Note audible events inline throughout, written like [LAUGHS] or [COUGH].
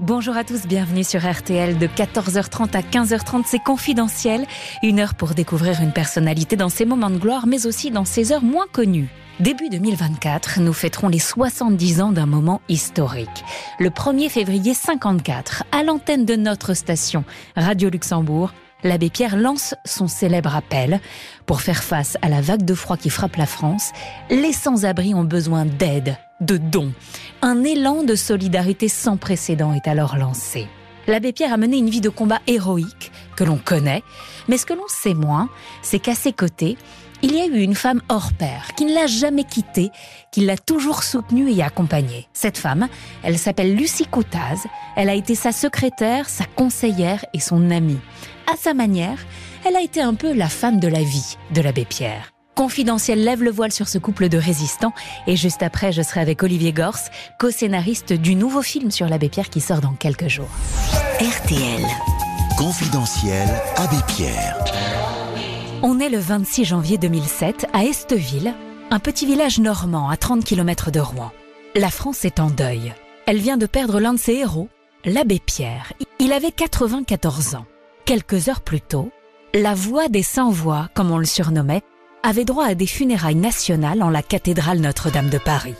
Bonjour à tous, bienvenue sur RTL de 14h30 à 15h30, c'est confidentiel, une heure pour découvrir une personnalité dans ses moments de gloire mais aussi dans ses heures moins connues. Début 2024, nous fêterons les 70 ans d'un moment historique. Le 1er février 54, à l'antenne de notre station Radio Luxembourg, l'abbé Pierre lance son célèbre appel. Pour faire face à la vague de froid qui frappe la France, les sans-abri ont besoin d'aide, de dons. Un élan de solidarité sans précédent est alors lancé. L'abbé Pierre a mené une vie de combat héroïque que l'on connaît, mais ce que l'on sait moins, c'est qu'à ses côtés, il y a eu une femme hors pair qui ne l'a jamais quitté, qui l'a toujours soutenue et accompagnée. Cette femme, elle s'appelle Lucie Coutaz. Elle a été sa secrétaire, sa conseillère et son amie. À sa manière, elle a été un peu la femme de la vie de l'abbé Pierre. Confidentiel lève le voile sur ce couple de résistants et juste après, je serai avec Olivier Gors, co-scénariste du nouveau film sur l'abbé Pierre qui sort dans quelques jours. RTL. Confidentiel Abbé Pierre. On est le 26 janvier 2007 à Esteville, un petit village normand à 30 km de Rouen. La France est en deuil. Elle vient de perdre l'un de ses héros, l'abbé Pierre. Il avait 94 ans. Quelques heures plus tôt, la voix des sans-voix, comme on le surnommait, avait droit à des funérailles nationales en la cathédrale Notre-Dame de Paris.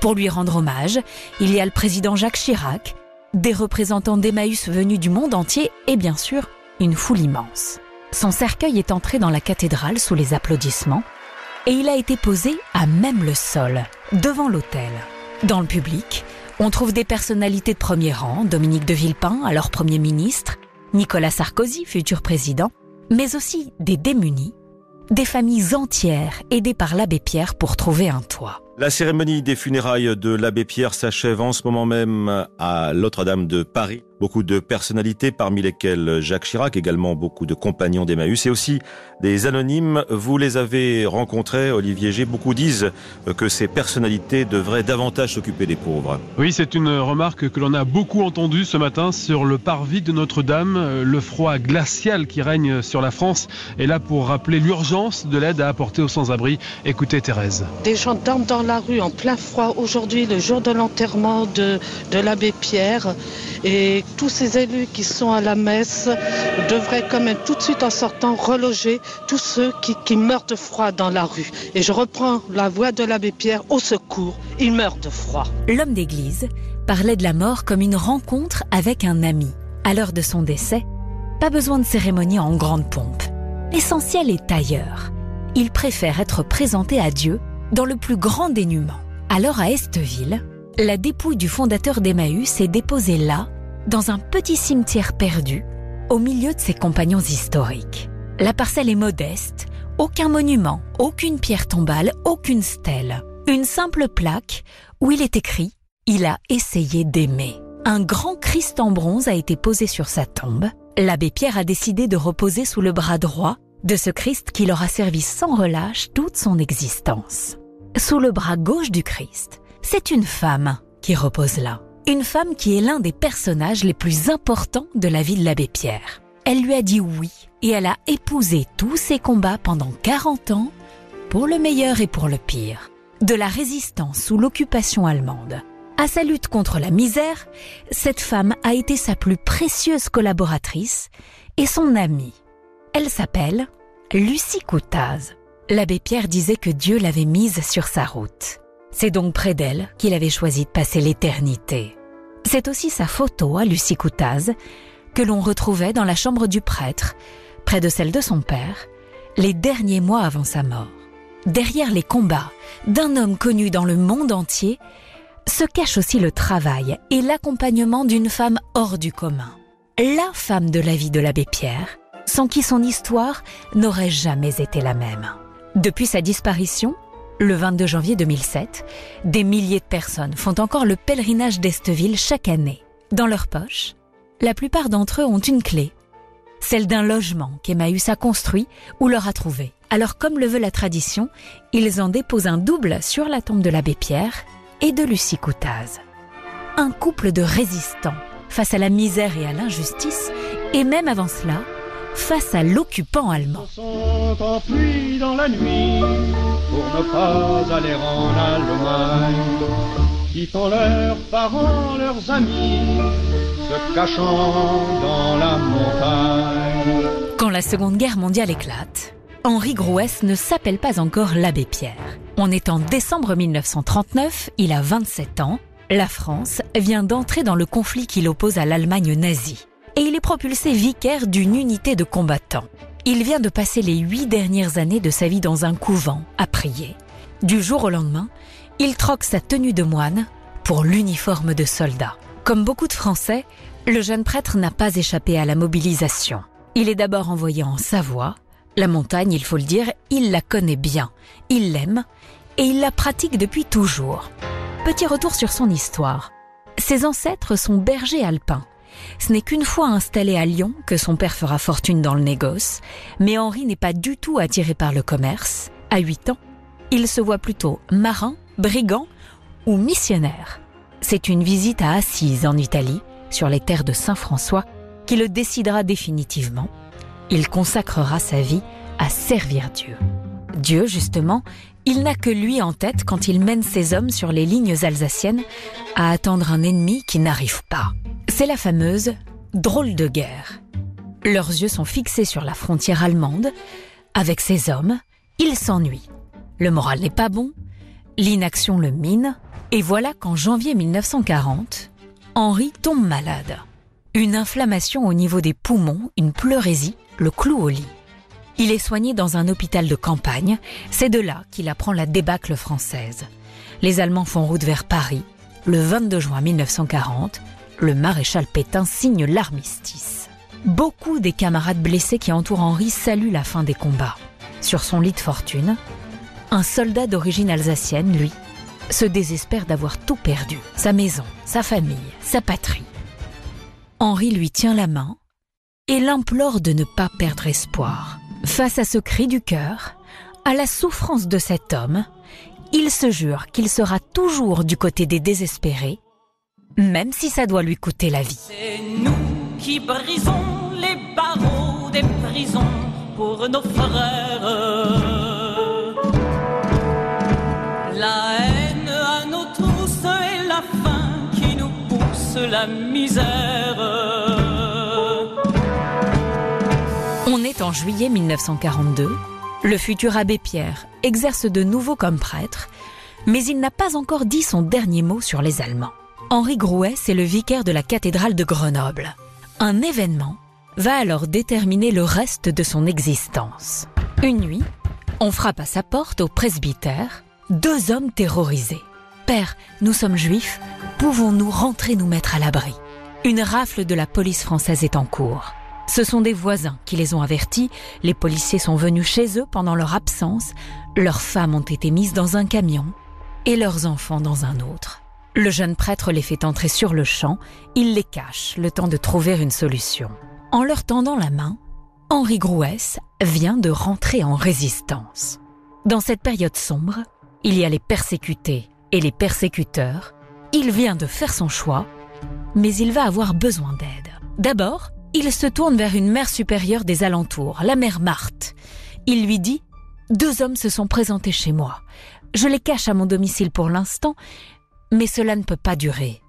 Pour lui rendre hommage, il y a le président Jacques Chirac, des représentants d'Emmaüs venus du monde entier et bien sûr une foule immense. Son cercueil est entré dans la cathédrale sous les applaudissements et il a été posé à même le sol, devant l'autel. Dans le public, on trouve des personnalités de premier rang, Dominique de Villepin, alors Premier ministre, Nicolas Sarkozy, futur président, mais aussi des démunis, des familles entières aidées par l'abbé Pierre pour trouver un toit. La cérémonie des funérailles de l'abbé Pierre s'achève en ce moment même à Notre-Dame de Paris. Beaucoup de personnalités, parmi lesquelles Jacques Chirac, également beaucoup de compagnons d'Emmaüs et aussi des anonymes. Vous les avez rencontrés, Olivier G. Beaucoup disent que ces personnalités devraient davantage s'occuper des pauvres. Oui, c'est une remarque que l'on a beaucoup entendue ce matin sur le parvis de Notre-Dame. Le froid glacial qui règne sur la France est là pour rappeler l'urgence de l'aide à apporter aux sans-abri. Écoutez Thérèse. Des gens dorment dans la rue en plein froid aujourd'hui, le jour de l'enterrement de, de l'abbé Pierre. Et tous ces élus qui sont à la messe devraient quand même tout de suite en sortant reloger tous ceux qui, qui meurent de froid dans la rue. Et je reprends la voix de l'abbé Pierre au secours, il meurt de froid. L'homme d'église parlait de la mort comme une rencontre avec un ami. À l'heure de son décès, pas besoin de cérémonie en grande pompe. L'essentiel est ailleurs. Il préfère être présenté à Dieu dans le plus grand dénuement. Alors à Esteville, la dépouille du fondateur d'Emmaüs est déposée là, dans un petit cimetière perdu, au milieu de ses compagnons historiques. La parcelle est modeste, aucun monument, aucune pierre tombale, aucune stèle. Une simple plaque où il est écrit ⁇ Il a essayé d'aimer ⁇ Un grand Christ en bronze a été posé sur sa tombe. L'abbé Pierre a décidé de reposer sous le bras droit de ce Christ qui leur a servi sans relâche toute son existence. Sous le bras gauche du Christ, c'est une femme qui repose là. Une femme qui est l'un des personnages les plus importants de la vie de l'abbé Pierre. Elle lui a dit oui et elle a épousé tous ses combats pendant 40 ans, pour le meilleur et pour le pire. De la résistance sous l'occupation allemande à sa lutte contre la misère, cette femme a été sa plus précieuse collaboratrice et son amie. Elle s'appelle Lucie Coutaz. L'abbé Pierre disait que Dieu l'avait mise sur sa route. C'est donc près d'elle qu'il avait choisi de passer l'éternité. C'est aussi sa photo à Lucie Coutaz que l'on retrouvait dans la chambre du prêtre, près de celle de son père, les derniers mois avant sa mort. Derrière les combats d'un homme connu dans le monde entier, se cache aussi le travail et l'accompagnement d'une femme hors du commun. La femme de la vie de l'abbé Pierre, sans qui son histoire n'aurait jamais été la même. Depuis sa disparition, le 22 janvier 2007, des milliers de personnes font encore le pèlerinage d'Esteville chaque année. Dans leur poche, la plupart d'entre eux ont une clé, celle d'un logement qu'Emmaüs a construit ou leur a trouvé. Alors comme le veut la tradition, ils en déposent un double sur la tombe de l'abbé Pierre et de Lucie Coutaz. Un couple de résistants face à la misère et à l'injustice, et même avant cela, face à l'occupant allemand. sont en pluie dans la nuit pour ne pas aller en Allemagne. quittant leurs parents, leurs amis, se cachant dans la montagne. Quand la Seconde Guerre mondiale éclate, Henri Grouès ne s'appelle pas encore l'abbé Pierre. On est en décembre 1939, il a 27 ans, la France vient d'entrer dans le conflit qui l'oppose à l'Allemagne nazie. Et il est propulsé vicaire d'une unité de combattants. Il vient de passer les huit dernières années de sa vie dans un couvent, à prier. Du jour au lendemain, il troque sa tenue de moine pour l'uniforme de soldat. Comme beaucoup de Français, le jeune prêtre n'a pas échappé à la mobilisation. Il est d'abord envoyé en Savoie. La montagne, il faut le dire, il la connaît bien. Il l'aime et il la pratique depuis toujours. Petit retour sur son histoire. Ses ancêtres sont bergers alpins. Ce n'est qu'une fois installé à Lyon que son père fera fortune dans le négoce, mais Henri n'est pas du tout attiré par le commerce. À 8 ans, il se voit plutôt marin, brigand ou missionnaire. C'est une visite à Assise en Italie, sur les terres de Saint-François, qui le décidera définitivement. Il consacrera sa vie à servir Dieu. Dieu, justement, il n'a que lui en tête quand il mène ses hommes sur les lignes alsaciennes à attendre un ennemi qui n'arrive pas. C'est la fameuse drôle de guerre. Leurs yeux sont fixés sur la frontière allemande. Avec ses hommes, ils s'ennuient. Le moral n'est pas bon, l'inaction le mine, et voilà qu'en janvier 1940, Henri tombe malade. Une inflammation au niveau des poumons, une pleurésie, le cloue au lit. Il est soigné dans un hôpital de campagne. C'est de là qu'il apprend la débâcle française. Les Allemands font route vers Paris. Le 22 juin 1940, le maréchal Pétain signe l'armistice. Beaucoup des camarades blessés qui entourent Henri saluent la fin des combats. Sur son lit de fortune, un soldat d'origine alsacienne, lui, se désespère d'avoir tout perdu. Sa maison, sa famille, sa patrie. Henri lui tient la main et l'implore de ne pas perdre espoir. Face à ce cri du cœur, à la souffrance de cet homme, il se jure qu'il sera toujours du côté des désespérés, même si ça doit lui coûter la vie. C'est nous qui brisons les barreaux des prisons pour nos frères. La haine à et la faim qui nous pousse la misère. On est en juillet 1942. Le futur abbé Pierre exerce de nouveau comme prêtre, mais il n'a pas encore dit son dernier mot sur les Allemands. Henri Grouès est le vicaire de la cathédrale de Grenoble. Un événement va alors déterminer le reste de son existence. Une nuit, on frappe à sa porte au presbytère, deux hommes terrorisés. Père, nous sommes juifs, pouvons-nous rentrer nous mettre à l'abri? Une rafle de la police française est en cours. Ce sont des voisins qui les ont avertis, les policiers sont venus chez eux pendant leur absence, leurs femmes ont été mises dans un camion et leurs enfants dans un autre. Le jeune prêtre les fait entrer sur le champ, il les cache, le temps de trouver une solution. En leur tendant la main, Henri Grouès vient de rentrer en résistance. Dans cette période sombre, il y a les persécutés et les persécuteurs. Il vient de faire son choix, mais il va avoir besoin d'aide. D'abord, il se tourne vers une mère supérieure des alentours, la mère Marthe. Il lui dit Deux hommes se sont présentés chez moi. Je les cache à mon domicile pour l'instant, mais cela ne peut pas durer.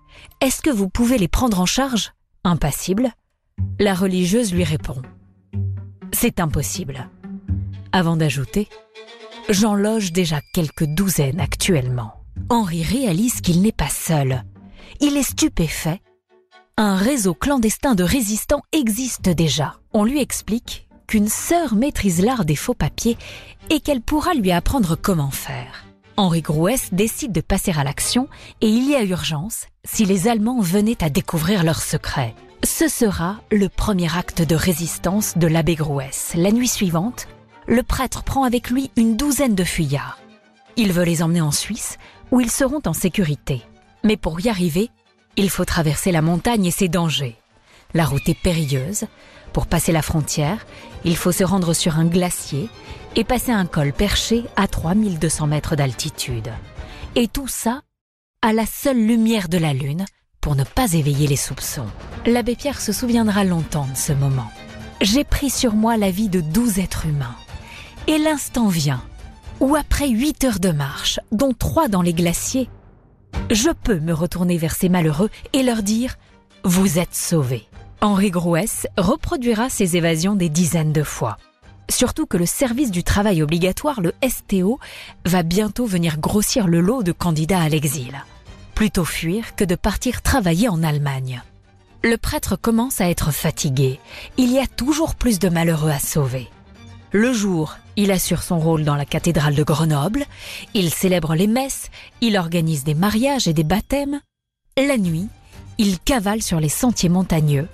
Est-ce que vous pouvez les prendre en charge? Impassible. La religieuse lui répond C'est impossible. Avant d'ajouter J'en loge déjà quelques douzaines actuellement. Henri réalise qu'il n'est pas seul. Il est stupéfait un réseau clandestin de résistants existe déjà. On lui explique qu'une sœur maîtrise l'art des faux papiers et qu'elle pourra lui apprendre comment faire. Henri Grouès décide de passer à l'action et il y a urgence si les Allemands venaient à découvrir leurs secrets. Ce sera le premier acte de résistance de l'abbé Grouès. La nuit suivante, le prêtre prend avec lui une douzaine de fuyards. Il veut les emmener en Suisse où ils seront en sécurité. Mais pour y arriver, il faut traverser la montagne et ses dangers. La route est périlleuse. Pour passer la frontière, il faut se rendre sur un glacier et passer un col perché à 3200 mètres d'altitude. Et tout ça à la seule lumière de la lune pour ne pas éveiller les soupçons. L'abbé Pierre se souviendra longtemps de ce moment. J'ai pris sur moi la vie de douze êtres humains. Et l'instant vient où après huit heures de marche, dont trois dans les glaciers, Je peux me retourner vers ces malheureux et leur dire ⁇ Vous êtes sauvés !⁇ Henri Grouès reproduira ces évasions des dizaines de fois. Surtout que le service du travail obligatoire, le STO, va bientôt venir grossir le lot de candidats à l'exil. Plutôt fuir que de partir travailler en Allemagne. Le prêtre commence à être fatigué. Il y a toujours plus de malheureux à sauver. Le jour, il assure son rôle dans la cathédrale de Grenoble, il célèbre les messes, il organise des mariages et des baptêmes. La nuit, il cavale sur les sentiers montagneux,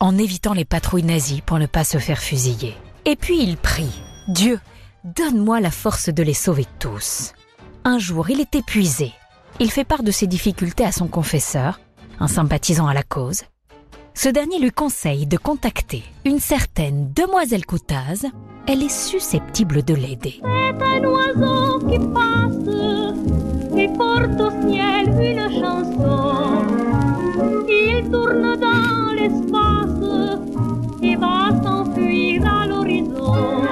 en évitant les patrouilles nazies pour ne pas se faire fusiller. Et puis il prie, Dieu, donne-moi la force de les sauver tous. Un jour, il est épuisé. Il fait part de ses difficultés à son confesseur, un sympathisant à la cause. Ce dernier lui conseille de contacter une certaine demoiselle Coutaz. Elle est susceptible de l'aider. C'est un oiseau qui passe et porte au ciel une chanson. Il tourne dans l'espace et va s'enfuir à l'horizon.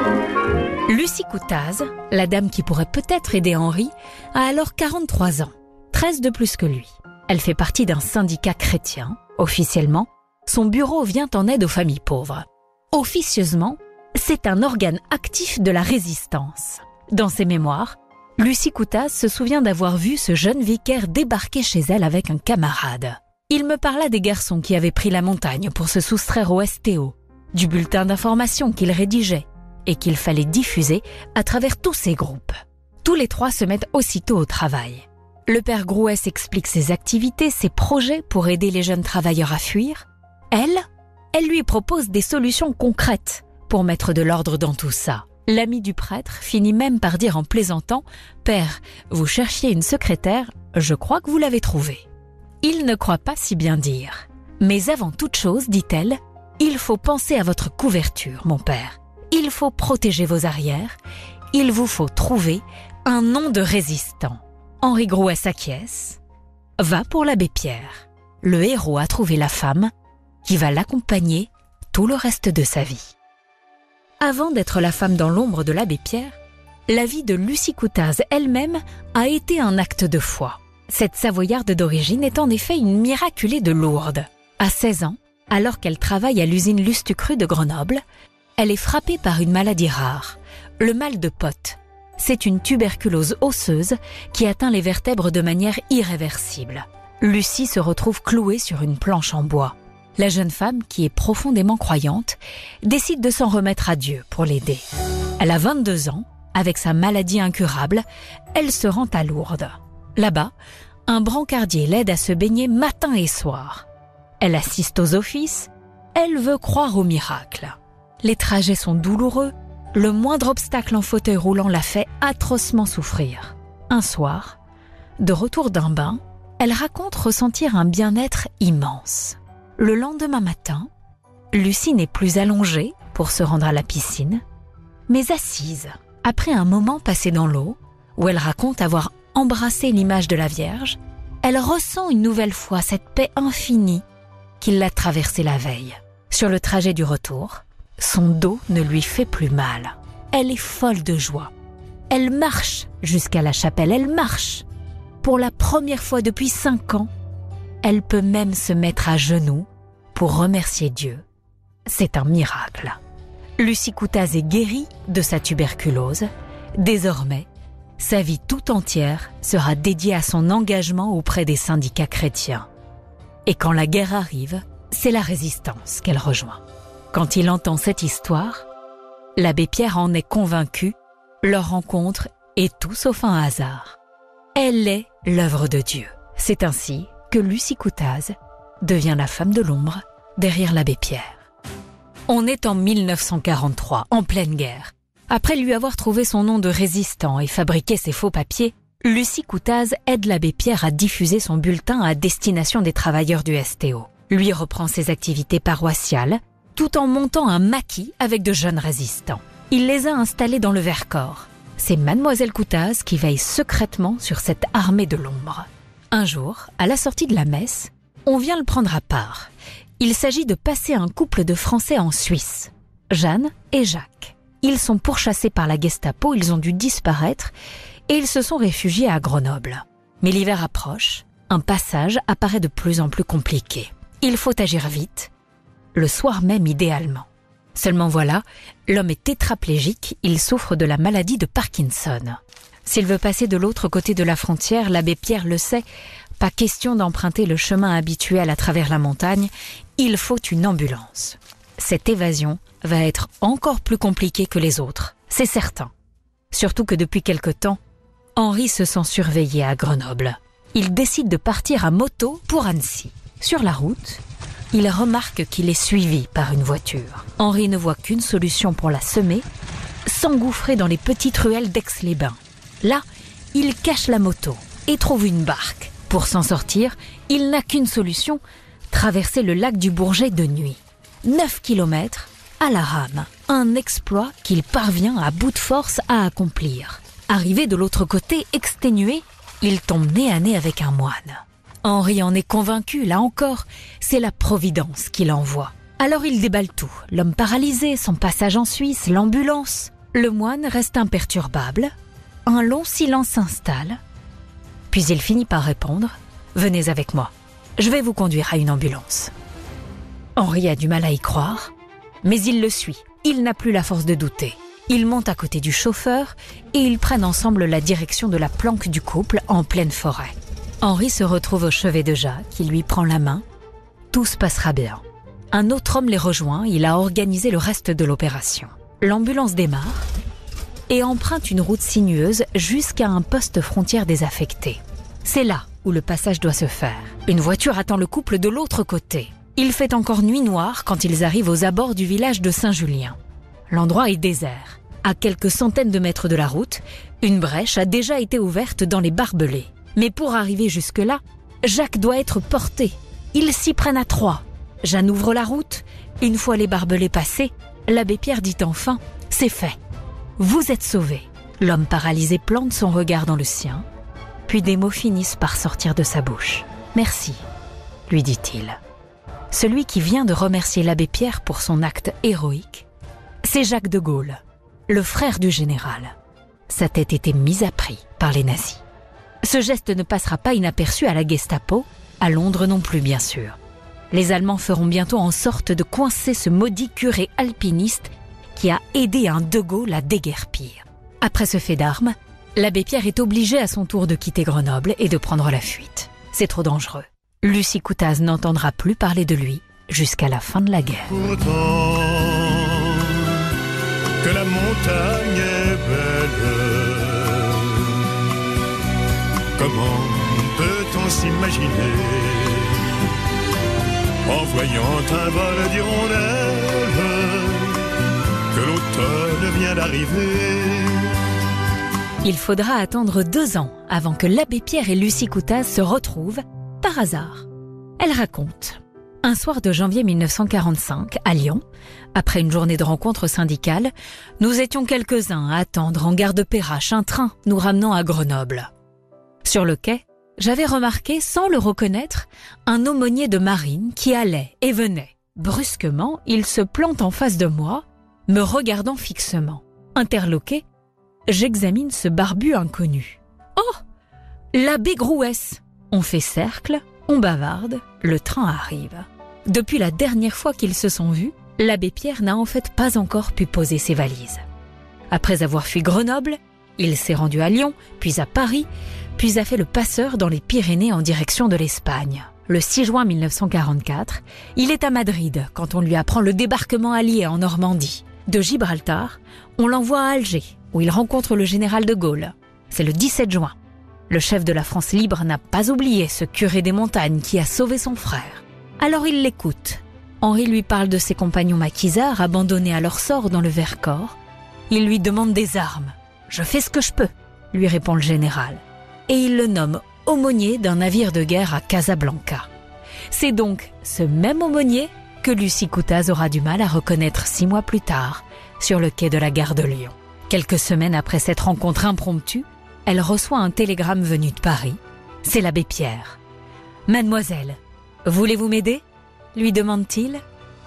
Lucie Coutaz, la dame qui pourrait peut-être aider Henri, a alors 43 ans, 13 de plus que lui. Elle fait partie d'un syndicat chrétien. Officiellement, son bureau vient en aide aux familles pauvres. Officieusement, c'est un organe actif de la résistance. Dans ses mémoires, Lucie Coutaz se souvient d'avoir vu ce jeune vicaire débarquer chez elle avec un camarade. Il me parla des garçons qui avaient pris la montagne pour se soustraire au STO, du bulletin d'information qu'il rédigeait et qu'il fallait diffuser à travers tous ces groupes. Tous les trois se mettent aussitôt au travail. Le père Grouès explique ses activités, ses projets pour aider les jeunes travailleurs à fuir. Elle, elle lui propose des solutions concrètes pour mettre de l'ordre dans tout ça. L'ami du prêtre finit même par dire en plaisantant Père, vous cherchiez une secrétaire, je crois que vous l'avez trouvée. Il ne croit pas si bien dire. Mais avant toute chose, dit-elle, il faut penser à votre couverture, mon père. Il faut protéger vos arrières. Il vous faut trouver un nom de résistant. Henri Grouet s'acquiesce. Va pour l'abbé Pierre. Le héros a trouvé la femme qui va l'accompagner tout le reste de sa vie. Avant d'être la femme dans l'ombre de l'abbé Pierre, la vie de Lucie Coutaz elle-même a été un acte de foi. Cette Savoyarde d'origine est en effet une miraculée de Lourdes. À 16 ans, alors qu'elle travaille à l'usine Lustucru de Grenoble, elle est frappée par une maladie rare, le mal de Potte. C'est une tuberculose osseuse qui atteint les vertèbres de manière irréversible. Lucie se retrouve clouée sur une planche en bois. La jeune femme, qui est profondément croyante, décide de s'en remettre à Dieu pour l'aider. Elle a 22 ans, avec sa maladie incurable, elle se rend à Lourdes. Là-bas, un brancardier l'aide à se baigner matin et soir. Elle assiste aux offices, elle veut croire au miracle. Les trajets sont douloureux, le moindre obstacle en fauteuil roulant la fait atrocement souffrir. Un soir, de retour d'un bain, elle raconte ressentir un bien-être immense. Le lendemain matin, Lucie n'est plus allongée pour se rendre à la piscine, mais assise, après un moment passé dans l'eau, où elle raconte avoir embrassé l'image de la Vierge, elle ressent une nouvelle fois cette paix infinie qui l'a traversée la veille. Sur le trajet du retour, son dos ne lui fait plus mal. Elle est folle de joie. Elle marche jusqu'à la chapelle, elle marche. Pour la première fois depuis cinq ans, elle peut même se mettre à genoux pour remercier Dieu. C'est un miracle. Lucie Coutaz est guérie de sa tuberculose. Désormais, sa vie tout entière sera dédiée à son engagement auprès des syndicats chrétiens. Et quand la guerre arrive, c'est la résistance qu'elle rejoint. Quand il entend cette histoire, l'abbé Pierre en est convaincu, leur rencontre est tout sauf un hasard. Elle est l'œuvre de Dieu. C'est ainsi que Lucie Coutaz devient la femme de l'ombre derrière l'abbé Pierre. On est en 1943, en pleine guerre. Après lui avoir trouvé son nom de résistant et fabriqué ses faux papiers, Lucie Coutaz aide l'abbé Pierre à diffuser son bulletin à destination des travailleurs du STO. Lui reprend ses activités paroissiales, tout en montant un maquis avec de jeunes résistants. Il les a installés dans le Vercors. C'est mademoiselle Coutaz qui veille secrètement sur cette armée de l'ombre. Un jour, à la sortie de la messe, on vient le prendre à part. Il s'agit de passer un couple de Français en Suisse, Jeanne et Jacques. Ils sont pourchassés par la Gestapo, ils ont dû disparaître et ils se sont réfugiés à Grenoble. Mais l'hiver approche un passage apparaît de plus en plus compliqué. Il faut agir vite, le soir même idéalement. Seulement voilà, l'homme est tétraplégique, il souffre de la maladie de Parkinson. S'il veut passer de l'autre côté de la frontière, l'abbé Pierre le sait, pas question d'emprunter le chemin habituel à travers la montagne, il faut une ambulance. Cette évasion va être encore plus compliquée que les autres, c'est certain. Surtout que depuis quelque temps, Henri se sent surveillé à Grenoble. Il décide de partir à moto pour Annecy. Sur la route, il remarque qu'il est suivi par une voiture. Henri ne voit qu'une solution pour la semer, s'engouffrer dans les petites ruelles d'Aix-les-Bains. Là, il cache la moto et trouve une barque. Pour s'en sortir, il n'a qu'une solution, traverser le lac du Bourget de nuit. 9 kilomètres à la rame. Un exploit qu'il parvient à bout de force à accomplir. Arrivé de l'autre côté, exténué, il tombe nez à nez avec un moine. Henri en est convaincu, là encore, c'est la Providence qui l'envoie. Alors il déballe tout, l'homme paralysé, son passage en Suisse, l'ambulance. Le moine reste imperturbable. Un long silence s'installe. Puis il finit par répondre ⁇ Venez avec moi, je vais vous conduire à une ambulance. Henri a du mal à y croire, mais il le suit. Il n'a plus la force de douter. Ils montent à côté du chauffeur et ils prennent ensemble la direction de la planque du couple en pleine forêt. Henri se retrouve au chevet de Jacques, qui lui prend la main. Tout se passera bien. Un autre homme les rejoint, il a organisé le reste de l'opération. L'ambulance démarre et emprunte une route sinueuse jusqu'à un poste frontière désaffecté. C'est là où le passage doit se faire. Une voiture attend le couple de l'autre côté. Il fait encore nuit noire quand ils arrivent aux abords du village de Saint-Julien. L'endroit est désert. À quelques centaines de mètres de la route, une brèche a déjà été ouverte dans les barbelés. Mais pour arriver jusque-là, Jacques doit être porté. Ils s'y prennent à trois. Jeanne ouvre la route. Une fois les barbelés passés, l'abbé Pierre dit enfin C'est fait. Vous êtes sauvé. L'homme paralysé plante son regard dans le sien, puis des mots finissent par sortir de sa bouche. Merci, lui dit-il. Celui qui vient de remercier l'abbé Pierre pour son acte héroïque, c'est Jacques de Gaulle, le frère du général. Sa tête était mise à prix par les nazis. Ce geste ne passera pas inaperçu à la Gestapo, à Londres non plus bien sûr. Les Allemands feront bientôt en sorte de coincer ce maudit curé alpiniste qui a aidé un De Gaulle à déguerpir. Après ce fait d'armes, l'abbé Pierre est obligé à son tour de quitter Grenoble et de prendre la fuite. C'est trop dangereux. Lucie Coutaz n'entendra plus parler de lui jusqu'à la fin de la guerre. Pourtant, que la montagne est belle. Comment peut-on s'imaginer en voyant un vol d'hirondelles que l'automne vient d'arriver? Il faudra attendre deux ans avant que l'abbé Pierre et Lucie Coutaz se retrouvent par hasard. Elle raconte. Un soir de janvier 1945, à Lyon, après une journée de rencontres syndicales, nous étions quelques-uns à attendre en gare de Perrache un train nous ramenant à Grenoble. Sur le quai, j'avais remarqué, sans le reconnaître, un aumônier de marine qui allait et venait. Brusquement, il se plante en face de moi, me regardant fixement. Interloqué, j'examine ce barbu inconnu. Oh L'abbé Grouès On fait cercle, on bavarde, le train arrive. Depuis la dernière fois qu'ils se sont vus, l'abbé Pierre n'a en fait pas encore pu poser ses valises. Après avoir fui Grenoble, il s'est rendu à Lyon, puis à Paris, puis a fait le passeur dans les Pyrénées en direction de l'Espagne. Le 6 juin 1944, il est à Madrid quand on lui apprend le débarquement allié en Normandie. De Gibraltar, on l'envoie à Alger, où il rencontre le général de Gaulle. C'est le 17 juin. Le chef de la France libre n'a pas oublié ce curé des montagnes qui a sauvé son frère. Alors il l'écoute. Henri lui parle de ses compagnons maquisards abandonnés à leur sort dans le Vercors. Il lui demande des armes. Je fais ce que je peux, lui répond le général. Et il le nomme aumônier d'un navire de guerre à Casablanca. C'est donc ce même aumônier que Lucie Coutaz aura du mal à reconnaître six mois plus tard, sur le quai de la gare de Lyon. Quelques semaines après cette rencontre impromptue, elle reçoit un télégramme venu de Paris. C'est l'abbé Pierre. Mademoiselle, voulez-vous m'aider? lui demande-t-il.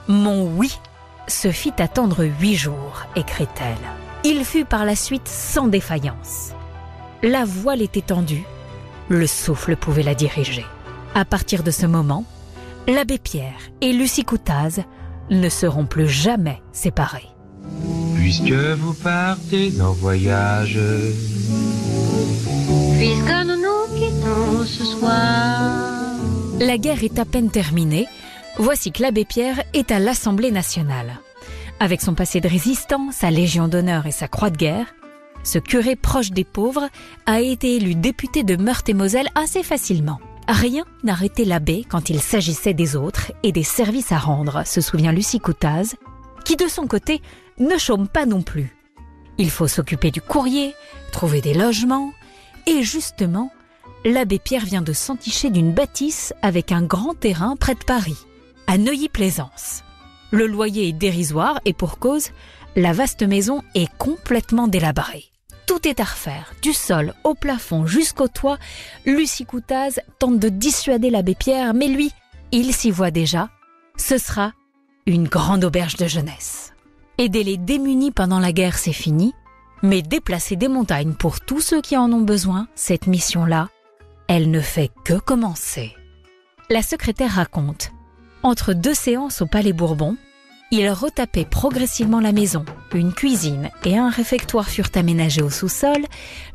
Mon oui se fit attendre huit jours, écrit-elle. Il fut par la suite sans défaillance. La voile était tendue, le souffle pouvait la diriger. À partir de ce moment, l'abbé Pierre et Lucie Coutaz ne seront plus jamais séparés. Puisque vous partez en voyage, Puisque nous quittons ce soir. La guerre est à peine terminée. Voici que l'abbé Pierre est à l'Assemblée nationale. Avec son passé de résistant, sa légion d'honneur et sa croix de guerre, ce curé proche des pauvres a été élu député de Meurthe-et-Moselle assez facilement. Rien n'arrêtait l'abbé quand il s'agissait des autres et des services à rendre, se souvient Lucie Coutaz, qui de son côté ne chôme pas non plus. Il faut s'occuper du courrier, trouver des logements, et justement, l'abbé Pierre vient de s'enticher d'une bâtisse avec un grand terrain près de Paris, à Neuilly-Plaisance. Le loyer est dérisoire et pour cause, la vaste maison est complètement délabrée. Tout est à refaire, du sol au plafond jusqu'au toit. Lucie Coutaz tente de dissuader l'abbé Pierre, mais lui, il s'y voit déjà. Ce sera une grande auberge de jeunesse. Aider les démunis pendant la guerre, c'est fini. Mais déplacer des montagnes pour tous ceux qui en ont besoin, cette mission-là, elle ne fait que commencer. La secrétaire raconte. Entre deux séances au Palais Bourbon, il retapait progressivement la maison. Une cuisine et un réfectoire furent aménagés au sous-sol,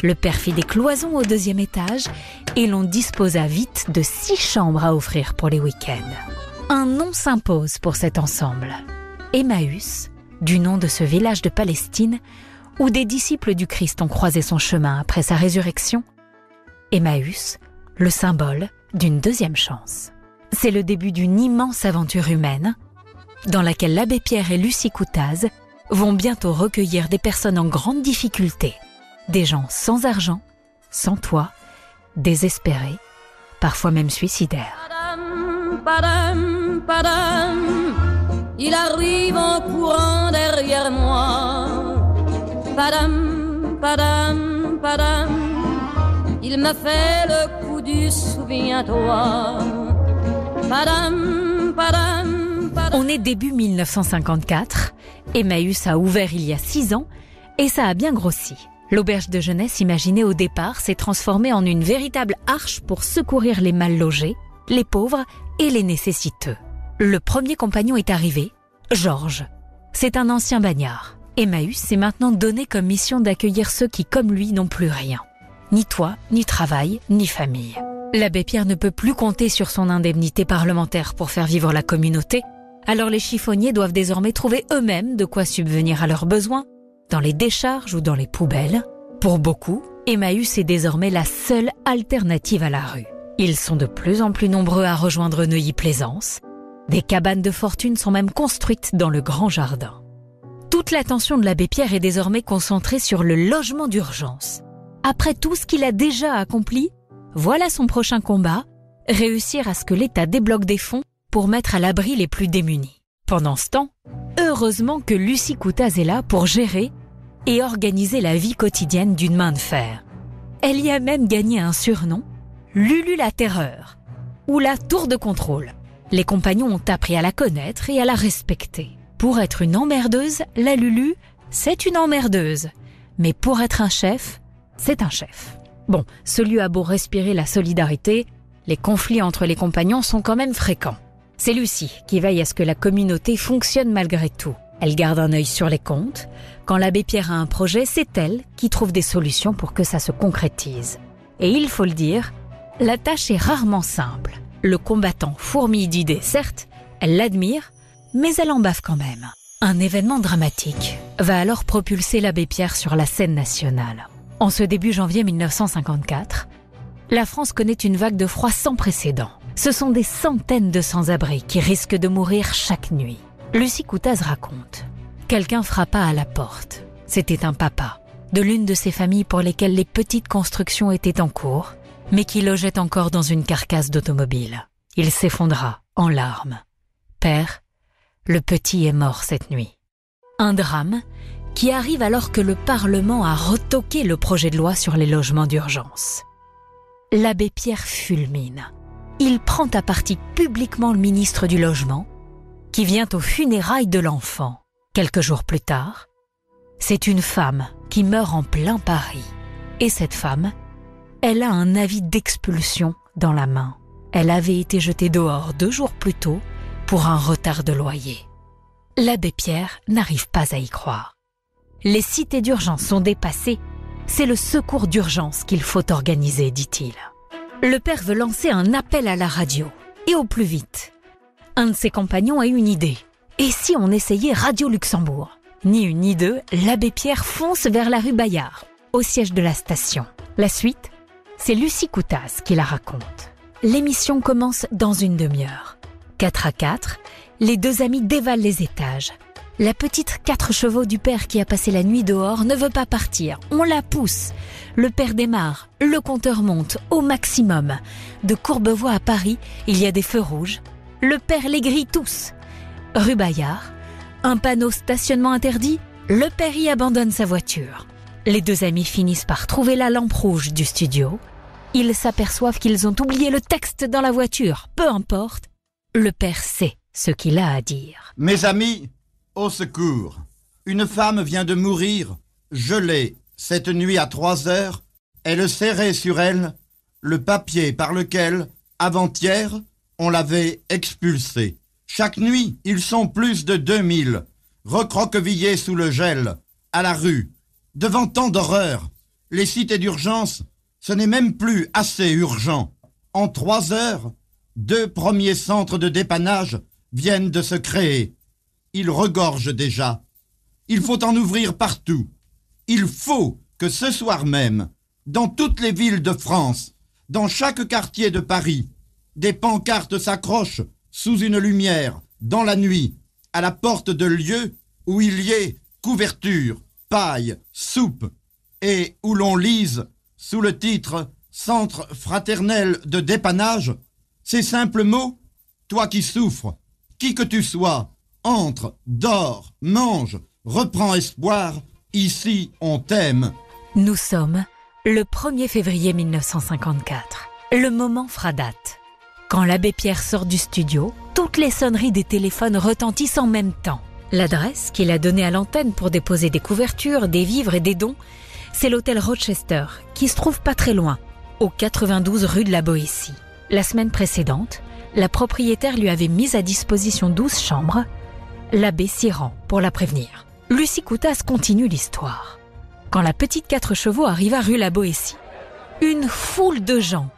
le père des cloisons au deuxième étage et l'on disposa vite de six chambres à offrir pour les week-ends. Un nom s'impose pour cet ensemble. Emmaüs, du nom de ce village de Palestine où des disciples du Christ ont croisé son chemin après sa résurrection. Emmaüs, le symbole d'une deuxième chance. C'est le début d'une immense aventure humaine dans laquelle l'abbé Pierre et Lucie Coutaz vont bientôt recueillir des personnes en grande difficulté, des gens sans argent, sans toit, désespérés, parfois même suicidaires. Padam, il m'a fait le coup du. On est début 1954, Emmaüs a ouvert il y a six ans et ça a bien grossi. L'auberge de jeunesse imaginée au départ s'est transformée en une véritable arche pour secourir les mal logés, les pauvres et les nécessiteux. Le premier compagnon est arrivé, Georges. C'est un ancien bagnard. Emmaüs s'est maintenant donné comme mission d'accueillir ceux qui, comme lui, n'ont plus rien. Ni toit, ni travail, ni famille. L'abbé Pierre ne peut plus compter sur son indemnité parlementaire pour faire vivre la communauté, alors les chiffonniers doivent désormais trouver eux-mêmes de quoi subvenir à leurs besoins, dans les décharges ou dans les poubelles. Pour beaucoup, Emmaüs est désormais la seule alternative à la rue. Ils sont de plus en plus nombreux à rejoindre Neuilly-Plaisance. Des cabanes de fortune sont même construites dans le grand jardin. Toute l'attention de l'abbé Pierre est désormais concentrée sur le logement d'urgence. Après tout ce qu'il a déjà accompli, voilà son prochain combat, réussir à ce que l'État débloque des fonds pour mettre à l'abri les plus démunis. Pendant ce temps, heureusement que Lucie Coutaz est là pour gérer et organiser la vie quotidienne d'une main de fer. Elle y a même gagné un surnom, Lulu la Terreur, ou la Tour de Contrôle. Les compagnons ont appris à la connaître et à la respecter. Pour être une emmerdeuse, la Lulu, c'est une emmerdeuse. Mais pour être un chef, c'est un chef. Bon, ce lieu a beau respirer la solidarité, les conflits entre les compagnons sont quand même fréquents. C'est Lucie qui veille à ce que la communauté fonctionne malgré tout. Elle garde un œil sur les comptes. Quand l'abbé Pierre a un projet, c'est elle qui trouve des solutions pour que ça se concrétise. Et il faut le dire, la tâche est rarement simple. Le combattant fourmille d'idées, certes, elle l'admire, mais elle en bave quand même. Un événement dramatique va alors propulser l'abbé Pierre sur la scène nationale. En ce début janvier 1954, la France connaît une vague de froid sans précédent. Ce sont des centaines de sans-abri qui risquent de mourir chaque nuit. Lucie Coutaz raconte. Quelqu'un frappa à la porte. C'était un papa, de l'une de ces familles pour lesquelles les petites constructions étaient en cours, mais qui logeait encore dans une carcasse d'automobile. Il s'effondra, en larmes. Père, le petit est mort cette nuit. Un drame qui arrive alors que le Parlement a retoqué le projet de loi sur les logements d'urgence. L'abbé Pierre fulmine. Il prend à partie publiquement le ministre du Logement, qui vient aux funérailles de l'enfant. Quelques jours plus tard, c'est une femme qui meurt en plein Paris. Et cette femme, elle a un avis d'expulsion dans la main. Elle avait été jetée dehors deux jours plus tôt pour un retard de loyer. L'abbé Pierre n'arrive pas à y croire. Les cités d'urgence sont dépassées. C'est le secours d'urgence qu'il faut organiser, dit-il. Le père veut lancer un appel à la radio, et au plus vite. Un de ses compagnons a une idée. Et si on essayait Radio Luxembourg? Ni une ni deux, l'abbé Pierre fonce vers la rue Bayard, au siège de la station. La suite, c'est Lucie Coutas qui la raconte. L'émission commence dans une demi-heure. 4 à 4, les deux amis dévalent les étages. La petite quatre chevaux du père qui a passé la nuit dehors ne veut pas partir. On la pousse. Le père démarre. Le compteur monte au maximum. De Courbevoie à Paris, il y a des feux rouges. Le père les grille tous. Rue Bayard, un panneau stationnement interdit. Le père y abandonne sa voiture. Les deux amis finissent par trouver la lampe rouge du studio. Ils s'aperçoivent qu'ils ont oublié le texte dans la voiture. Peu importe. Le père sait ce qu'il a à dire. Mes amis, au secours. Une femme vient de mourir, gelée, cette nuit à trois heures. Elle serrait sur elle le papier par lequel, avant-hier, on l'avait expulsée. Chaque nuit, ils sont plus de deux mille, recroquevillés sous le gel, à la rue. Devant tant d'horreurs, les cités d'urgence, ce n'est même plus assez urgent. En trois heures, deux premiers centres de dépannage viennent de se créer. Ils regorgent déjà. Il faut en ouvrir partout. Il faut que ce soir même, dans toutes les villes de France, dans chaque quartier de Paris, des pancartes s'accrochent sous une lumière, dans la nuit, à la porte de lieux où il y ait couverture, paille, soupe, et où l'on lise, sous le titre Centre fraternel de dépannage, ces simples mots Toi qui souffres, qui que tu sois, entre, dors, mange, reprends espoir, ici on t'aime. Nous sommes le 1er février 1954. Le moment fera date. Quand l'abbé Pierre sort du studio, toutes les sonneries des téléphones retentissent en même temps. L'adresse qu'il a donnée à l'antenne pour déposer des couvertures, des vivres et des dons, c'est l'hôtel Rochester, qui se trouve pas très loin, au 92 rue de la Boétie. La semaine précédente, la propriétaire lui avait mis à disposition 12 chambres. L'abbé s'y rend pour la prévenir. Lucie Coutas continue l'histoire. Quand la petite quatre chevaux arriva rue la Boétie, une foule de gens,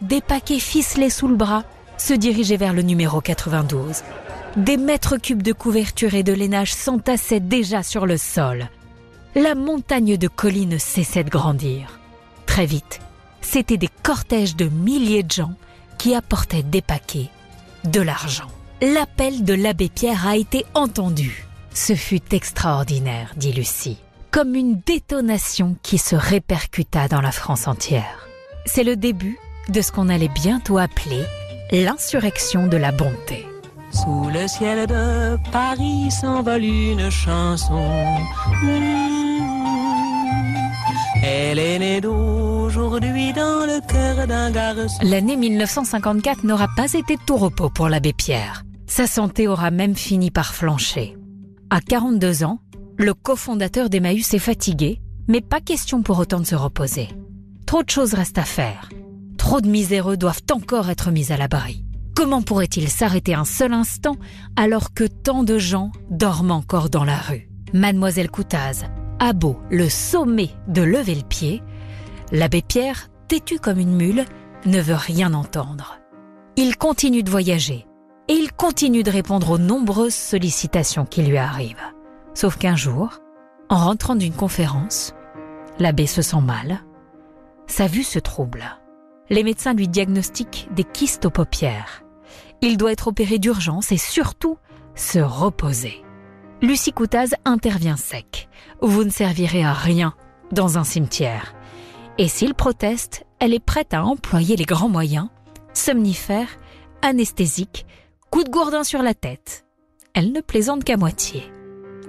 des paquets ficelés sous le bras, se dirigeaient vers le numéro 92. Des mètres cubes de couverture et de lainage s'entassaient déjà sur le sol. La montagne de collines cessait de grandir. Très vite, c'était des cortèges de milliers de gens qui apportaient des paquets, de l'argent. L'appel de l'abbé Pierre a été entendu. Ce fut extraordinaire, dit Lucie, comme une détonation qui se répercuta dans la France entière. C'est le début de ce qu'on allait bientôt appeler l'insurrection de la bonté. Sous le ciel de Paris s'envole une chanson. Elle est née L'année 1954 n'aura pas été tout repos pour l'abbé Pierre. Sa santé aura même fini par flancher. À 42 ans, le cofondateur d'Emmaüs est fatigué, mais pas question pour autant de se reposer. Trop de choses restent à faire. Trop de miséreux doivent encore être mis à l'abri. Comment pourrait-il s'arrêter un seul instant alors que tant de gens dorment encore dans la rue? Mademoiselle Coutaz a beau le sommet de lever le pied, l'abbé Pierre, têtu comme une mule, ne veut rien entendre. Il continue de voyager et il continue de répondre aux nombreuses sollicitations qui lui arrivent. Sauf qu'un jour, en rentrant d'une conférence, l'abbé se sent mal. Sa vue se trouble. Les médecins lui diagnostiquent des kystes aux paupières. Il doit être opéré d'urgence et surtout se reposer. Lucie Coutaz intervient sec. Vous ne servirez à rien dans un cimetière. Et s'il proteste, elle est prête à employer les grands moyens, somnifères, anesthésiques, coup de gourdin sur la tête. Elle ne plaisante qu'à moitié.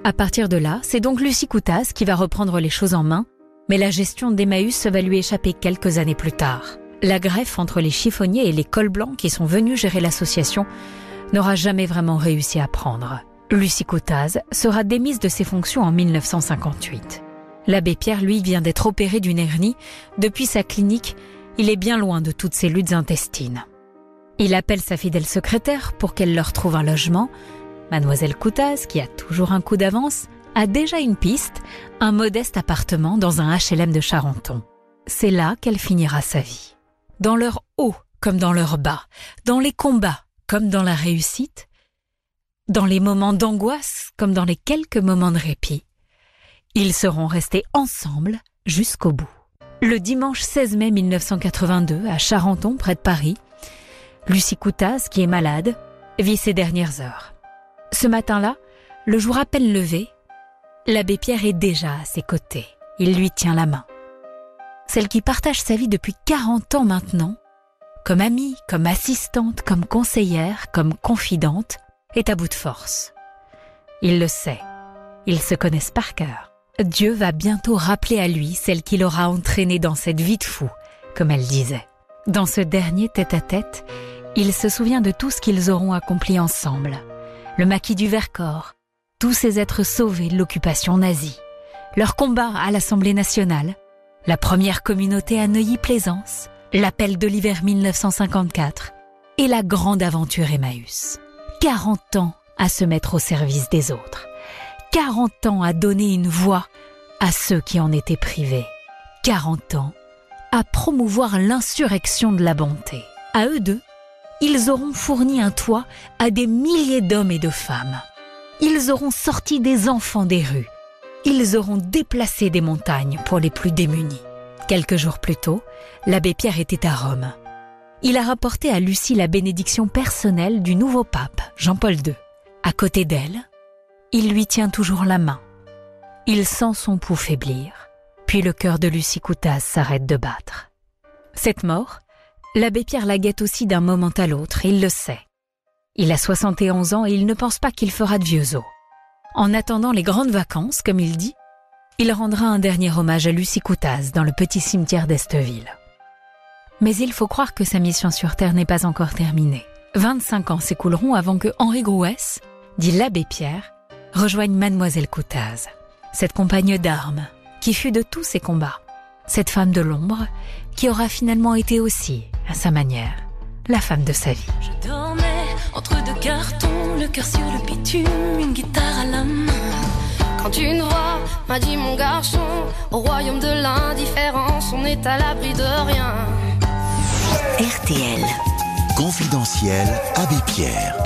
À partir de là, c'est donc Lucie Coutaz qui va reprendre les choses en main, mais la gestion d'Emmaüs va lui échapper quelques années plus tard. La greffe entre les chiffonniers et les cols blancs qui sont venus gérer l'association n'aura jamais vraiment réussi à prendre. Lucie sera démise de ses fonctions en 1958. L'abbé Pierre, lui, vient d'être opéré d'une hernie depuis sa clinique il est bien loin de toutes ces luttes intestines. Il appelle sa fidèle secrétaire pour qu'elle leur trouve un logement. Mademoiselle Coutaz, qui a toujours un coup d'avance, a déjà une piste, un modeste appartement dans un HLM de Charenton. C'est là qu'elle finira sa vie. Dans leur haut comme dans leur bas, dans les combats comme dans la réussite, dans les moments d'angoisse comme dans les quelques moments de répit. Ils seront restés ensemble jusqu'au bout. Le dimanche 16 mai 1982, à Charenton, près de Paris, Lucie Coutaz, qui est malade, vit ses dernières heures. Ce matin-là, le jour à peine levé, l'abbé Pierre est déjà à ses côtés. Il lui tient la main. Celle qui partage sa vie depuis 40 ans maintenant, comme amie, comme assistante, comme conseillère, comme confidente, est à bout de force. Il le sait. Ils se connaissent par cœur. Dieu va bientôt rappeler à lui celle qu'il aura entraînée dans cette vie de fou, comme elle disait. Dans ce dernier tête-à-tête, il se souvient de tout ce qu'ils auront accompli ensemble. Le maquis du Vercors, tous ces êtres sauvés de l'occupation nazie, leur combat à l'Assemblée nationale, la première communauté à Neuilly-Plaisance, l'appel de l'hiver 1954 et la grande aventure Emmaüs. 40 ans à se mettre au service des autres. 40 ans à donner une voix à ceux qui en étaient privés. 40 ans à promouvoir l'insurrection de la bonté. À eux deux, ils auront fourni un toit à des milliers d'hommes et de femmes. Ils auront sorti des enfants des rues. Ils auront déplacé des montagnes pour les plus démunis. Quelques jours plus tôt, l'abbé Pierre était à Rome. Il a rapporté à Lucie la bénédiction personnelle du nouveau pape, Jean-Paul II. À côté d'elle, il lui tient toujours la main. Il sent son pouls faiblir, puis le cœur de Lucie Coutaz s'arrête de battre. Cette mort, L'abbé Pierre la guette aussi d'un moment à l'autre, il le sait. Il a 71 ans et il ne pense pas qu'il fera de vieux os. En attendant les grandes vacances, comme il dit, il rendra un dernier hommage à Lucie Coutaz dans le petit cimetière d'Esteville. Mais il faut croire que sa mission sur Terre n'est pas encore terminée. 25 ans s'écouleront avant que Henri Grouès, dit l'abbé Pierre, rejoigne Mademoiselle Coutaz, cette compagne d'armes qui fut de tous ses combats, cette femme de l'ombre qui aura finalement été aussi à sa manière, la femme de sa vie. Je dormais entre deux cartons, le cœur sur le bitume, une guitare à la main. Quand une voix m'a dit mon garçon, au royaume de l'indifférence, on est à l'abri de rien. RTL. Confidentiel Abbé Pierre.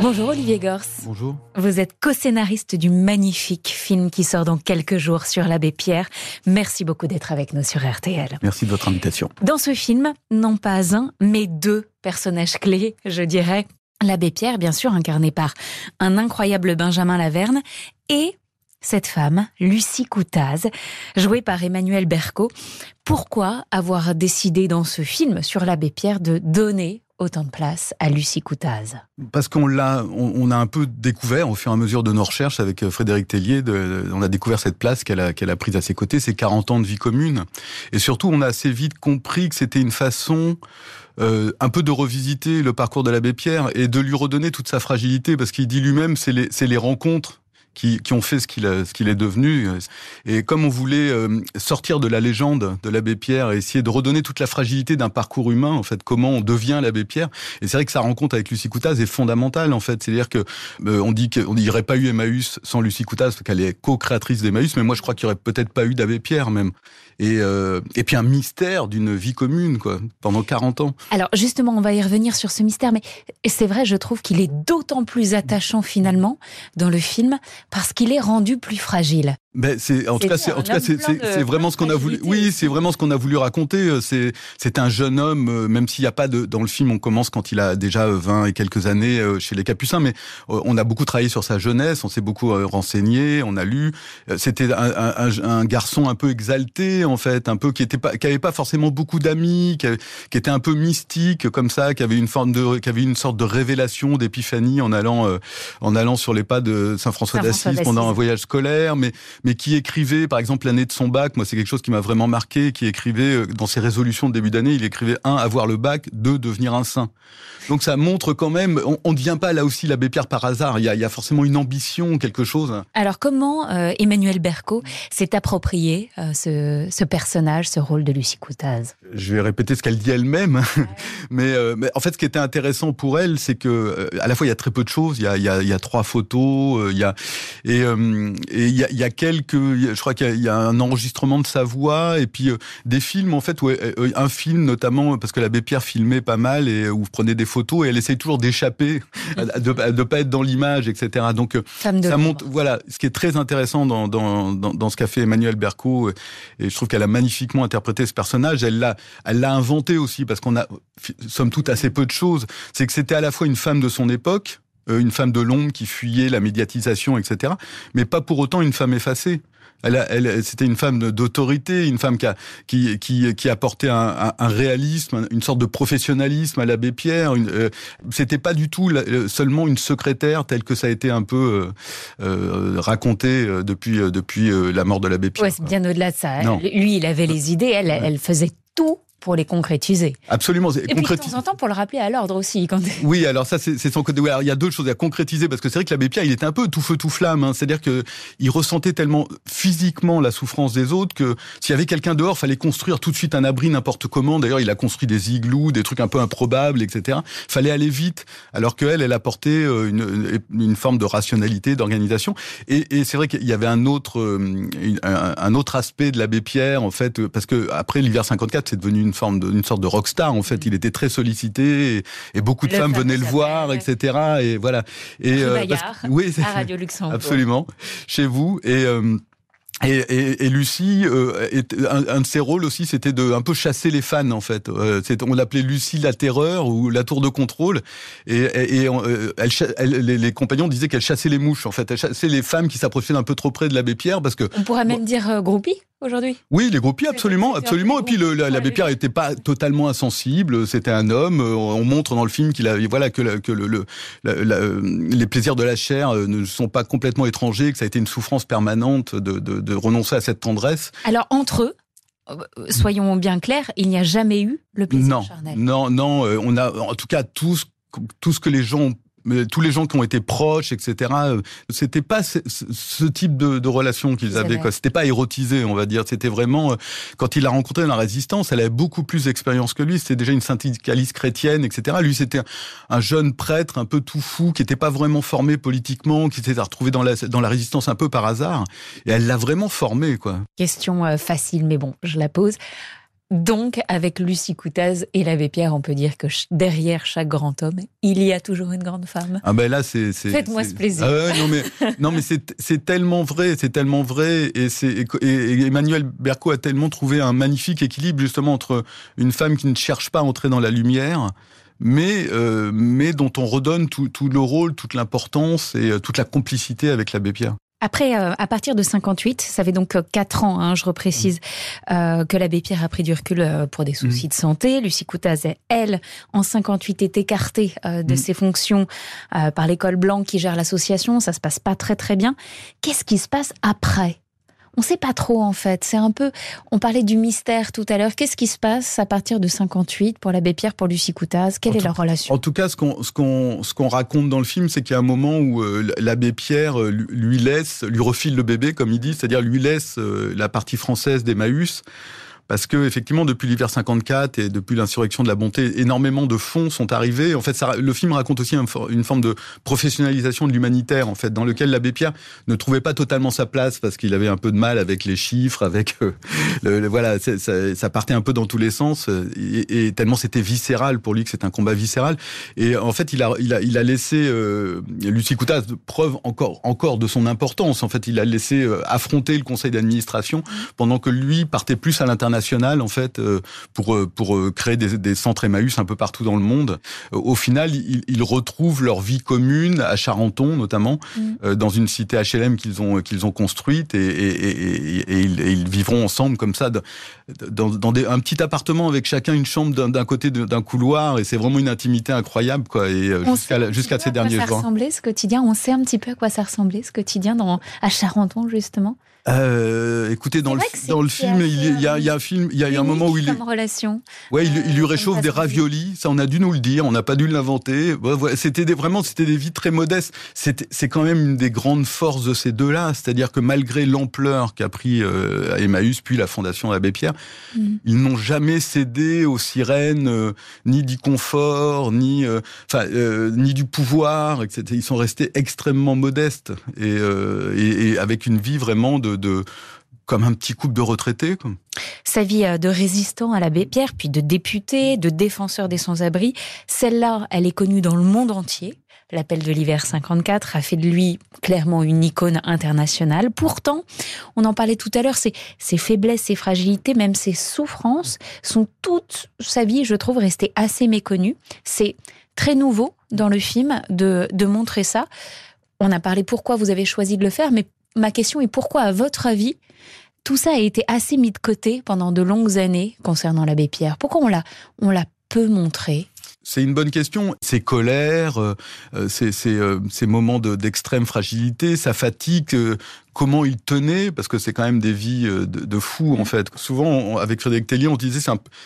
Bonjour Olivier Gors. Bonjour. Vous êtes co-scénariste du magnifique film qui sort dans quelques jours sur l'abbé Pierre. Merci beaucoup d'être avec nous sur RTL. Merci de votre invitation. Dans ce film, non pas un, mais deux personnages clés, je dirais. L'abbé Pierre, bien sûr, incarné par un incroyable Benjamin Laverne, et cette femme, Lucie Coutaz, jouée par Emmanuel Berco. Pourquoi avoir décidé dans ce film sur l'abbé Pierre de donner autant de place à Lucie Coutaz Parce qu'on l'a, on, a un peu découvert au fur et à mesure de nos recherches avec euh, Frédéric Tellier, on a découvert cette place qu'elle a, prise à ses côtés, ces 40 ans de vie commune. Et surtout, on a assez vite compris que c'était une façon euh, un peu de revisiter le parcours de l'abbé Pierre et de lui redonner toute sa fragilité, parce qu'il dit lui-même, c'est les rencontres qui, qui ont fait ce qu'il est devenu. Et comme on voulait euh, sortir de la légende de l'abbé Pierre et essayer de redonner toute la fragilité d'un parcours humain, en fait, comment on devient l'abbé Pierre. Et c'est vrai que sa rencontre avec Lucie Coutaz est fondamentale, en fait. C'est-à-dire que euh, on dit qu'on n'y aurait pas eu Emmaüs sans Lucie Coutaz, parce qu'elle est co-créatrice d'Emmaüs, mais moi je crois qu'il y aurait peut-être pas eu d'abbé Pierre même. Et, euh, et puis un mystère d'une vie commune, quoi, pendant 40 ans. Alors justement, on va y revenir sur ce mystère, mais c'est vrai, je trouve qu'il est d'autant plus attachant finalement dans le film parce qu'il est rendu plus fragile. Ben c'est en tout cas c'est en tout cas c'est vraiment ce qu'on a voulu oui c'est vraiment ce qu'on a voulu raconter. C'est c'est un jeune homme euh, même s'il n'y a pas de dans le film on commence quand il a déjà 20 et quelques années euh, chez les Capucins mais euh, on a beaucoup travaillé sur sa jeunesse on s'est beaucoup renseigné on a lu. C'était un, un, un, garçon un peu exalté en fait un peu qui était pas qui avait pas forcément beaucoup d'amis qui, qui, était un peu mystique comme ça qui avait une forme de qui avait une sorte de révélation d'épiphanie en allant en allant sur les pas de Saint François d'Assise. pendant un voyage scolaire mais mais qui écrivait, par exemple, l'année de son bac. Moi, c'est quelque chose qui m'a vraiment marqué. Qui écrivait euh, dans ses résolutions de début d'année, il écrivait un, avoir le bac, deux, devenir un saint. Donc ça montre quand même, on ne devient pas là aussi l'abbé Pierre par hasard. Il y, a, il y a forcément une ambition, quelque chose. Alors comment euh, Emmanuel Berco s'est approprié euh, ce, ce, personnage, ce rôle de Lucie Coutaz? Je vais répéter ce qu'elle dit elle-même, [LAUGHS] mais, euh, mais, en fait, ce qui était intéressant pour elle, c'est que à la fois il y a très peu de choses. Il y a, il y a, il y a trois photos, il y a et, et il, y a, il y a quelques, je crois qu'il y, a un enregistrement de sa voix et puis des films en fait, où, un film notamment parce que l'abbé Pierre filmait pas mal et où vous prenez des photos et elle essaye toujours d'échapper, de ne pas être dans l'image, etc. Donc ça montre, voilà, ce qui est très intéressant dans, dans, dans, dans ce qu'a fait Emmanuel Berco, et je trouve qu'elle a magnifiquement interprété ce personnage. Elle l'a, elle l'a inventé aussi parce qu'on a, somme toute, assez peu de choses. C'est que c'était à la fois une femme de son époque, euh, une femme de l'ombre qui fuyait la médiatisation, etc. Mais pas pour autant une femme effacée. Elle, elle c'était une femme d'autorité, une femme qui, a, qui, qui, qui apportait un, un, réalisme, une sorte de professionnalisme à l'abbé Pierre. Euh, c'était pas du tout euh, seulement une secrétaire telle que ça a été un peu euh, euh raconté depuis, depuis la mort de l'abbé Pierre. Ouais, c'est bien au-delà de ça. Lui, il avait les idées, elle, elle faisait tout pour les concrétiser. Absolument. Et puis de temps en temps pour le rappeler à l'ordre aussi. Quand... [LAUGHS] Oui, alors ça c'est son côté. il y a deux choses à concrétiser parce que c'est vrai que l'abbé Pierre il était un peu tout feu tout flamme. Hein. C'est-à-dire que il ressentait tellement physiquement la souffrance des autres que s'il y avait quelqu'un dehors, fallait construire tout de suite un abri n'importe comment. D'ailleurs, il a construit des igloos, des trucs un peu improbables, etc. Fallait aller vite. Alors qu'elle, elle apportait euh, une, une forme de rationalité, d'organisation. Et, et c'est vrai qu'il y avait un autre euh, un, un autre aspect de l'abbé Pierre en fait parce que après l'hiver 54, c'est devenu une forme de, une sorte de rockstar. En fait, il était très sollicité et, et beaucoup de femmes venaient le voir, etc. Et voilà. Et euh, parce oui, à Radio Luxembourg. Absolument. Chez vous et euh, et, et, et, Lucie, euh, un, un, de ses rôles aussi, c'était de un peu chasser les fans en fait. Euh, on l'appelait Lucie la terreur ou la tour de contrôle. Et, et euh, elle, elle, les, les, compagnons disaient qu'elle chassait les mouches en fait. Elle chassait les femmes qui s'approchaient un peu trop près de l'abbé Pierre parce que. On pourrait même dire euh, groupie aujourd'hui. Oui, les groupies, absolument, absolument. Et puis l'abbé Pierre n'était pas totalement insensible. C'était un homme. Euh, on montre dans le film qu'il a, voilà, que, que le, le la, les plaisirs de la chair euh, ne sont pas complètement étrangers, que ça a été une souffrance permanente de, de, de renoncer à cette tendresse. Alors entre eux, euh, soyons bien clairs, il n'y a jamais eu le plaisir non, charnel. Non, non, on a en tout cas tout ce, tout ce que les gens mais tous les gens qui ont été proches, etc. Euh, c'était pas ce, ce, type de, de relation qu'ils avaient. C'était pas érotisé, on va dire. C'était vraiment euh, quand il l'a rencontré dans la résistance, elle avait beaucoup plus d'expérience que lui. C'était déjà une syndicaliste chrétienne, etc. Lui, c'était un jeune prêtre un peu tout fou qui n'était pas vraiment formé politiquement, qui s'était retrouvé dans la dans la résistance un peu par hasard. Et elle l'a vraiment formé, quoi. Question euh, facile, mais bon, je la pose. Donc, avec Lucie Coutaz et l'abbé Pierre, on peut dire que derrière chaque grand homme, il y a toujours une grande femme. Ah ben là, c'est. Faites-moi ce plaisir. Ah ouais, non mais, non, mais c'est tellement vrai, c'est tellement vrai. Et, et, et Emmanuel Berco a tellement trouvé un magnifique équilibre justement entre une femme qui ne cherche pas à entrer dans la lumière, mais, euh, mais dont on redonne tout, tout le rôle, toute l'importance et euh, toute la complicité avec l'abbé Pierre. Après, euh, à partir de 58, ça fait donc 4 ans, hein, je reprécise, euh, que l'abbé Pierre a pris du recul euh, pour des soucis mmh. de santé. Lucie Coutaz, elle, en 58, est écartée euh, de mmh. ses fonctions euh, par l'école blanque qui gère l'association. Ça se passe pas très très bien. Qu'est-ce qui se passe après? On ne sait pas trop en fait. C'est un peu. On parlait du mystère tout à l'heure. Qu'est-ce qui se passe à partir de 58 pour l'abbé Pierre, pour Lucie Coutaz? Quelle en est leur relation? En tout cas, ce qu'on ce qu'on ce qu'on raconte dans le film, c'est qu'il y a un moment où euh, l'abbé Pierre euh, lui laisse, lui refile le bébé, comme il dit, c'est-à-dire lui laisse euh, la partie française d'Emmaüs parce que effectivement depuis l'hiver 54 et depuis l'insurrection de la bonté, énormément de fonds sont arrivés. En fait, le film raconte aussi une forme de professionnalisation de l'humanitaire, en fait, dans lequel l'abbé Pierre ne trouvait pas totalement sa place parce qu'il avait un peu de mal avec les chiffres, avec euh, voilà, ça, partait un peu dans tous les sens et, et tellement c'était viscéral pour lui que c'est un combat viscéral. Et en fait, il a, il a, il a laissé euh, Lucie Coutaz preuve encore, encore de son importance. En fait, il a laissé euh, affronter le conseil d'administration pendant que lui partait plus à l'international national en fait euh, pour euh, pour euh, créer des, des, centres Emmaüs un peu partout dans le monde. Au final, ils, ils retrouvent leur vie commune à Charenton notamment, mmh. dans une cité HLM qu'ils ont qu'ils ont construite et, et, et, et ils, ils, vivront ensemble comme ça dans, dans des, un petit appartement avec chacun une chambre d'un côté d'un couloir et c'est vraiment une intimité incroyable quoi et jusqu'à jusqu'à ces derniers jours. Ça ressemblait ce quotidien. On sait un petit peu à quoi ça ressemblait ce quotidien dans à Charenton justement. Euh, écoutez, dans le, dans le film, il y, a, il y a un film, il y a, un moment où il comme relation. Ouais, il, il lui Euh, réchauffe des raviolis. Ça, on a dû nous le dire. On n'a pas dû l'inventer. C'était vraiment, c'était des vies très modestes. C'est quand même une des grandes forces de ces deux-là. C'est-à-dire que malgré l'ampleur qu'a pris euh, Emmaüs puis la Fondation Abbé Pierre, Mhm. ils n'ont jamais cédé aux sirènes, euh, ni du confort, ni, enfin, ni du pouvoir, etc. Ils sont restés extrêmement modestes et, et, et avec une vie vraiment de, comme un petit couple de retraités. Sa vie euh, de résistant à l'abbé Pierre, puis de député, de défenseur des sans-abri, celle-là, elle est connue dans le monde entier. L'appel de l'hiver 54 a fait de lui clairement une icône internationale. Pourtant, on en parlait tout à l'heure, ses, ses faiblesses, ses fragilités, même ses souffrances sont toute sa vie, je trouve, restées assez méconnues. C'est très nouveau dans le film de montrer ça. On a parlé pourquoi vous avez choisi de le faire, mais ma question est pourquoi, à votre avis, tout ça a été assez mis de côté pendant de longues années concernant l'abbé Pierre? Pourquoi on l'a, on l'a peu montré? C'est une bonne question. Ces colères, euh, euh, ces, ces, euh, ces moments de- d'extrême fragilité, sa fatigue, euh, comment il tenait, parce que c'est quand même des vies euh, de, de fous en fait. Souvent, on- avec Frédéric Tellier, on disait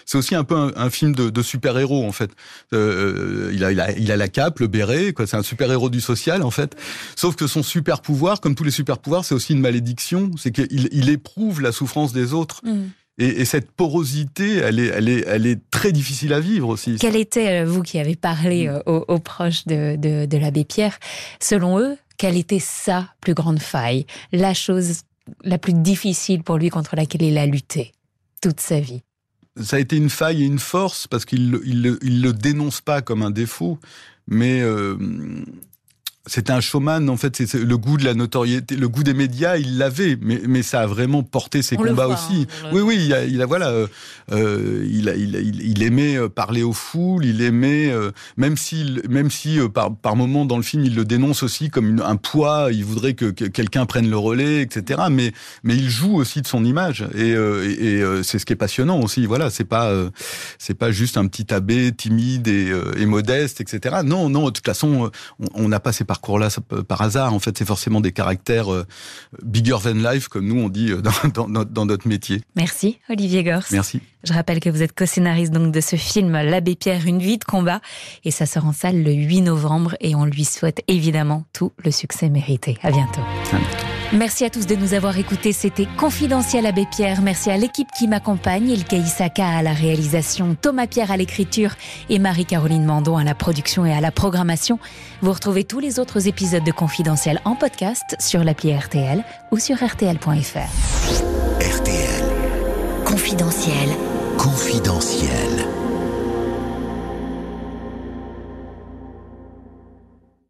c'est aussi un peu un, un film de, de super-héros en fait. Euh, il, a, il, a, il a la cape, le béret. C'est un super-héros du social en fait. Sauf que son super-pouvoir, comme tous les super-pouvoirs, c'est aussi une malédiction. C'est qu'il il éprouve la souffrance des autres. Et, et cette porosité, elle est, elle, est, elle est très difficile à vivre aussi. Quel était, euh, vous qui avez parlé euh, aux, aux proches de, de, de l'abbé Pierre, selon eux, quelle était sa plus grande faille, la chose la plus difficile pour lui contre laquelle il a lutté toute sa vie? Ça a été une faille et une force parce qu'il il il le dénonce pas comme un défaut, mais euh, c'était un showman en fait. C'est c'est le goût de la notoriété, le goût des médias, il l'avait, mais, mais ça a vraiment porté ses On combats voit, aussi. hein, oui, oui, il a, il a voilà, euh, euh, il, a, il, a- il, aimait euh, parler aux foules, il aimait euh, même si même si euh, par par moment dans le film il le dénonce aussi comme une- un poids, il voudrait que, que quelqu'un prenne le relais, etc. Mais mais il joue aussi de son image et, euh, et, et, euh, c'est ce qui est passionnant aussi. Voilà, c'est pas euh, c'est pas juste un petit abbé timide et, euh, et modeste, etc. Non, non. De toute façon, on- on n'a pas ces parcours-là par hasard. En fait, c'est forcément des caractères euh, bigger than life, comme nous on dit euh, dans, [LAUGHS] dans, notre- dans notre métier. Merci, Olivier Gors. Merci. Je rappelle que vous êtes co-scénariste donc de ce film L'abbé Pierre, une vie de combat, et ça sort en salle le 8 novembre, et on lui souhaite évidemment tout le succès mérité. À bientôt. Merci à tous de nous avoir écoutés. C'était Confidentiel Abbé Pierre. Merci à l'équipe qui m'accompagne, Ilka Isaka à la réalisation, Thomas Pierre à l'écriture et Marie-Caroline Mandon à la production et à la programmation. Vous retrouvez tous les autres épisodes de Confidentiel en podcast sur l'appli RTL ou sur rtl.fr. RTL. Confidentiel. Confidentiel.